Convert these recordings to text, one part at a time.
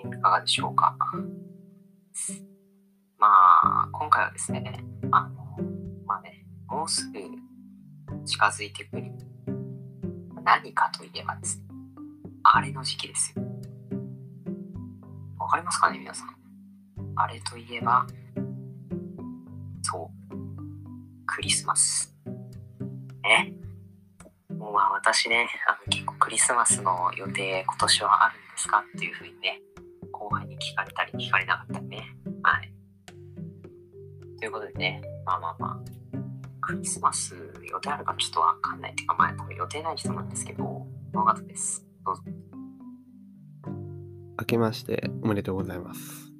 いかがでしょうか。まあ、今回はですね、あの、まあね、もうすぐ近づいてくる何かといえばですね、あれの時期ですよ。わかりますかね、皆さん。あれといえば、そう、クリスマス。ね。もうまあ私ね、あの結構クリスマスの予定今年はあるんですかっていうふうにね、後輩に聞かれたり聞かれなかったりね。はい。ということでね、まあまあまあ、クリスマス予定あるかちょっとわかんないっていうか、まあ多分予定ない人なんですけど、野方です。どうぞ。明けましておめでとうございます。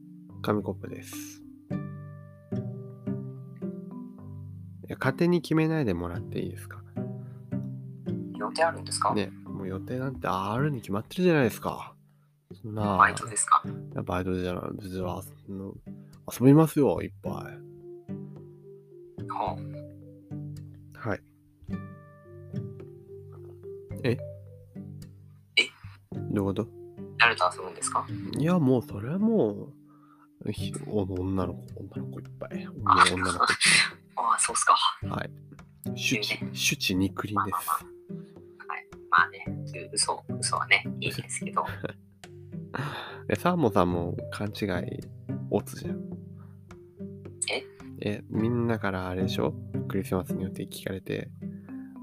紙コップです。いや勝手に決めないでもらっていいですか？予定あるんですか、ね、もう予定なんてあるに決まってるじゃないですか。そんな、バイトですか？バイトじゃない、別に遊びますよ、いっぱい。ほうはい。え？え？どういうこと？誰と遊ぶんですか？いや、もうそれはもう、女の子、女の子いっぱい。女の子いっああ、そうっすか。ぱい。はい。主治、主治肉林です。まあね、嘘、嘘はね、いいですけど、え、サーモンさんも勘違い、オツじゃん？え？え、みんなからあれでしょ？クリスマスによって聞かれて、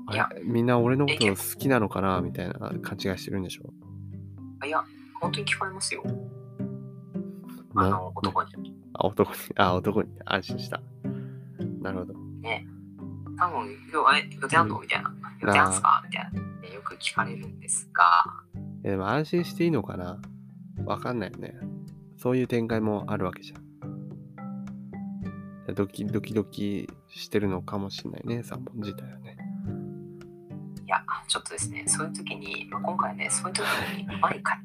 あいや。れみんな俺のこえと好きなのかな？みたいな勘違いしてるんでしょ？いや、本当に聞こえますよ。あなの、男に。あ、男に、あ、男に。安心した。なるほど。ね、多分、今日、え、予定あんの？みたいな。予定あ。んすか？みたいな。ねよく聞かれるんですが、えでも安心していいのかな？わかんないよね。そういう展開もあるわけじゃん。ドキドキドキしてるのかもしれないね、サーモン自体はね。いや、ちょっとですね、そういう時に、まあ、今回ね、そういう時にうまいか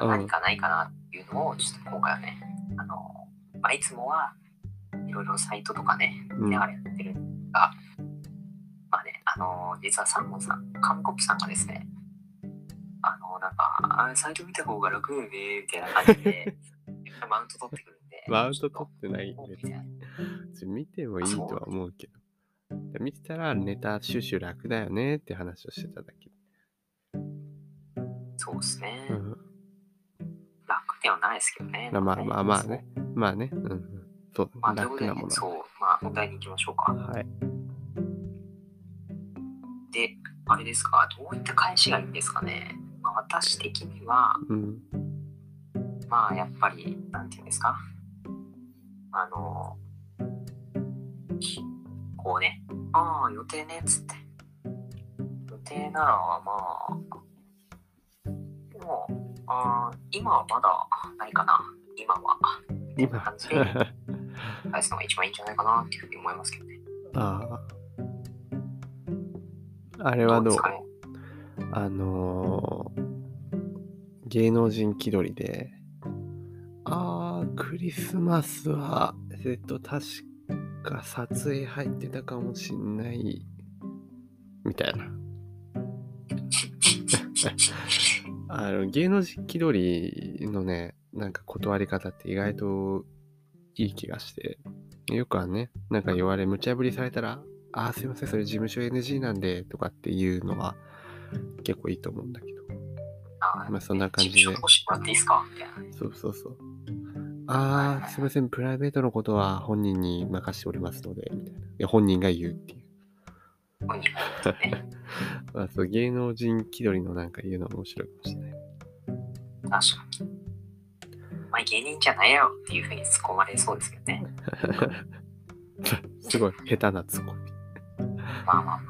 うん何かないかなっていうのを、ちょっと今回はね、あの、まあ、いつもはいろいろサイトとかね、見ながらやってるんが、まあね、あの、実はサンモンさん、カムコップさんがですね、なんか、あサイト見た方が楽よね、みたいな感じで、マウント取ってくるんで。マウント取ってないちょっと別に見てもいいとは思うけど。見てたらネタ収集楽だよねって話をしてただけ。そうですね。うん、楽ではないですけどね。まあまあまあまあね。まあね。うんうん、そうまあ、楽なもの。そう、まあ、本題に行きましょうか。はい。で、あれですか、どういった返しがいいんですかね。まあ、私的には、うん。まあ、やっぱり、なんていうんですか？あの、こうね、ああ、予定ね、つって。予定なら、まあ、でも、あー今はまだないかな、今は。みたいな感じで返すのが一番いいんじゃないかなっていうふうに思いますけどね。ああ。あれはどうですかね？あのー芸能人気取りで、あー、クリスマスは、えっと、確か撮影入ってたかもしんない、みたいな。あの、芸能人気取りのね、なんか断り方って意外といい気がして、よくはね、なんか言われ、無茶ぶりされたら、あー、すいません、それ事務所 NG なんで、とかっていうのは結構いいと思うんだけど。まあそんな感じで。そうそうそう。あー、すいません、プライベートのことは本人に任しておりますので、みたいな。いや本人が言うっていう。本人が言ってね。まあ、そう芸能人気取りのなんか言うの面白いかもしれない。確かに。お前芸人じゃないやろっていうふうに突っ込まれそうですけどね。すごい下手なツッコミ。まあまあまあ。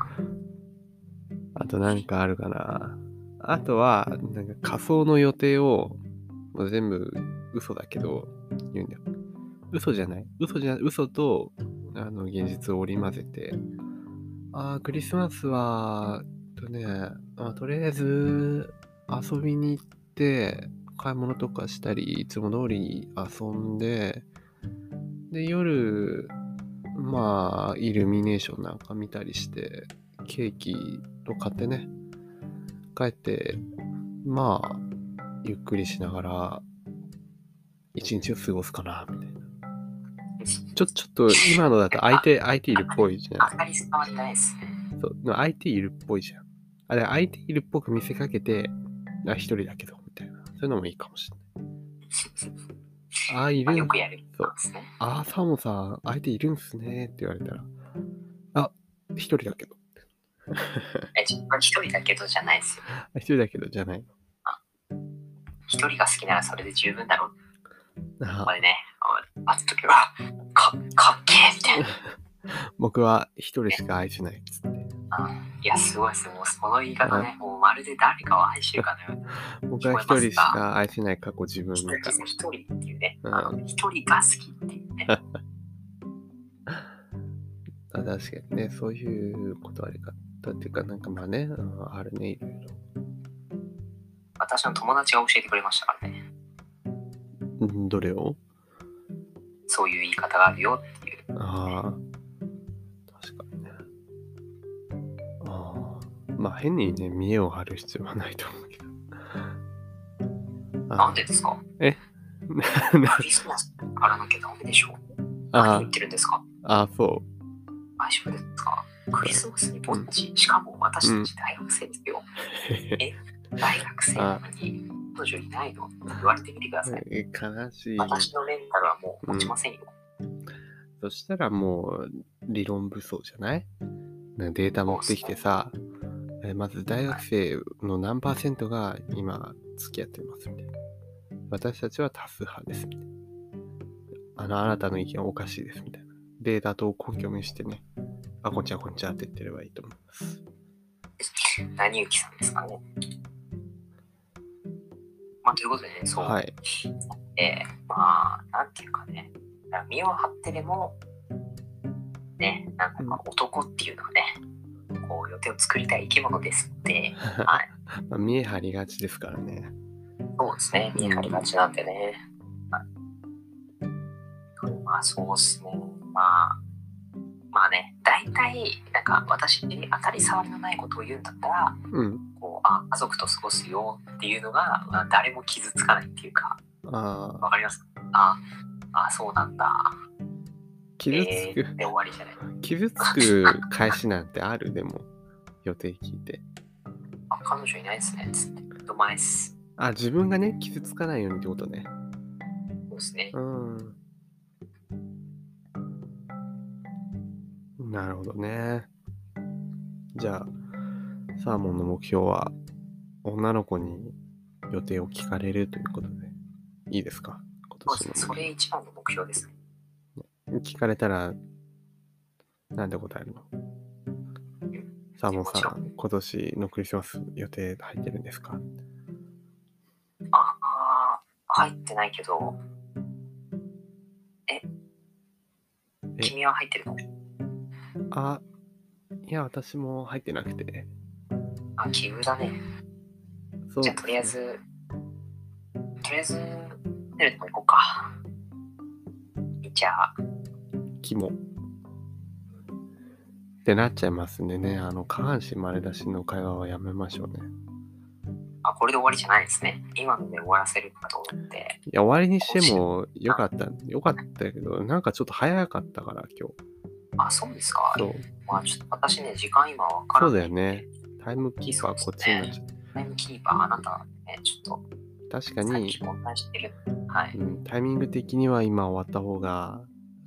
あとなんかあるかな。あとは、なんか仮想の予定を、もう全部嘘だけど、言うんだよ。嘘じゃない。嘘じゃない。嘘と、あの、現実を織り交ぜて、ああ、クリスマスは、えっとね、あとりあえず、遊びに行って、買い物とかしたり、いつも通り遊んで、で、夜、まあ、イルミネーションなんか見たりして、ケーキを買ってね、帰って、まあ、ゆっくりしながら一日を過ごすかな、みたいな。ちょ、ちょっと今のだと相手、相手いるっぽいじゃん。そう、でも相手いるっぽいじゃん。あれ、相手いるっぽく見せかけて、あ、一人だけど、みたいな。そういうのもいいかもしれない。ああ、いまあ、るんよくやるんですね。ああ、サーモンさん、相手いるんすねって言われたら、あ、一人だけど。え、自分は一人だけどじゃないですよ。あ一人だけどじゃない一人が好きならそれで十分だろう。の。あこれね、あ会った時は、か、かっけえみたいな。僕は一人しか愛せないっつって。いや、すごいですね。もうその言い方ね、もうまるで誰かを愛してるかのように。僕は一人しか愛せない過去自分一だから。人一人っていうね、一人が好きっていうね。あ確かにね、そういう断り方っていうか、なんかまあね、うんあるね、いろいろ。私の友達が教えてくれましたからね。うんどれを？そういう言い方があるよっていう。ああ、確かにね。ああ、まあ変にね、見栄を張る必要はないと思うけど。なんでですか？え？クリスマスからなきゃダメでしょ何あ言ってるんですか？あ、そ大丈夫ですか？クリスマスにぼっち、しかも私たち大学生ですよ。う。大学生なのに彼女いないの言われてみてください。悲しい。私のレンタルはもう持ちませんよ。そしたらもう理論武装じゃない？ねデータ持ってきてさ、えまず大学生の何パーセントが今付き合ってますみたいな。私たちは多数派ですみたいな。あの、あなたの意見はおかしいですみたいな。データと根拠を見してね、あ、こんちはこんちはって言ってればいいと思います。何ゆきさんですかね。まあ、ということでね、そう。はい。で、まあ、なんていうかね、身を張ってでも、ね、なんかまあ男っていうのはね、こう予定を作りたい生き物ですって、はい。まあ、見え張りがちですからね。そうですね、見え張りがちなんでね。はいまあ、そうですね。まあ、まあね、大体、なんか私に当たり障りのないことを言うんだったら、うん。こうあ家族と過ごすよっていうのが、まあ、誰も傷つかないっていうか、わかりますああ、そうなんだ。傷つく、えー、で終わりじゃない。傷つく返しなんてある？でも、予定聞いて。あ、彼女いないですね。つって。どまいっす。あ、自分がね、傷つかないようにってことね。そうですね。うん。なるほどね。じゃあ、サーモンの目標は、女の子に予定を聞かれるということで、いいですか？今。年の。それ一番の目標ですね。聞かれたら、なんで答えるの？サーモンさん、今年のクリスマス予定入ってるんですか？ああ、入ってないけど、え？え？君は入ってるの？あ、いや、私も入ってなくて。あ、奇遇だね。そうじゃあとりあえず、とりあえず、寝るとこ行こうか。じゃあ、肝。ってなっちゃいますんでね、あの、下半身丸出しの会話はやめましょうね。あ、これで終わりじゃないですね。今ので終わらせるかと思って。いや、終わりにしてもよかった、よかったけど、なんかちょっと早かったから、今日。あ、そうですか。そう。まあちょっと私ね、時間今わからそうない。だよね。タイムキーパーこっちになっちゃタイムキーパー、あなたね、ちょっう。確かに。はい。うん、タイミング的には今終わった方が、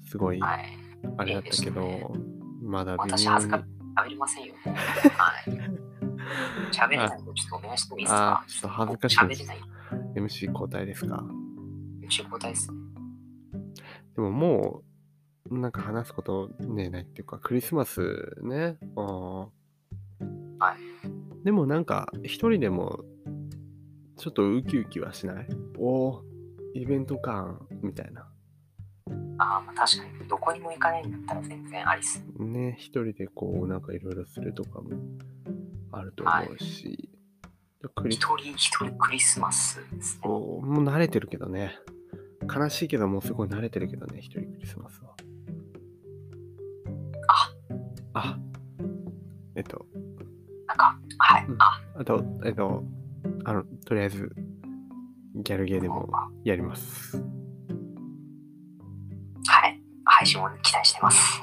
すごい、はい。あれだったけど、まだ微私、妙に恥ずかし。喋りませんよ。はい。喋れないのちょっとお願いしてもいいですか？あちょっと恥ずかしい喋れない。MC 交代ですか？仕事ですね。でももう、なんか話すことねないっていうか、クリスマスね。はい。でもなんか、一人でも、ちょっとウキウキはしない？おーイベント感みたいな。ああ、まあ確かに、どこにも行かないんだったら全然ありっす。ね、一人でこう、なんかいろいろするとかもあると思うし。クリ一人一人クリスマスですね。そうもう慣れてるけどね。悲しいけど、もうすごい慣れてるけどね、一人クリスマスは。あ。えっと。なんかはい、あ。あとえっとあのとりあえずギャルゲーでもやります。はい。配信も期待してます。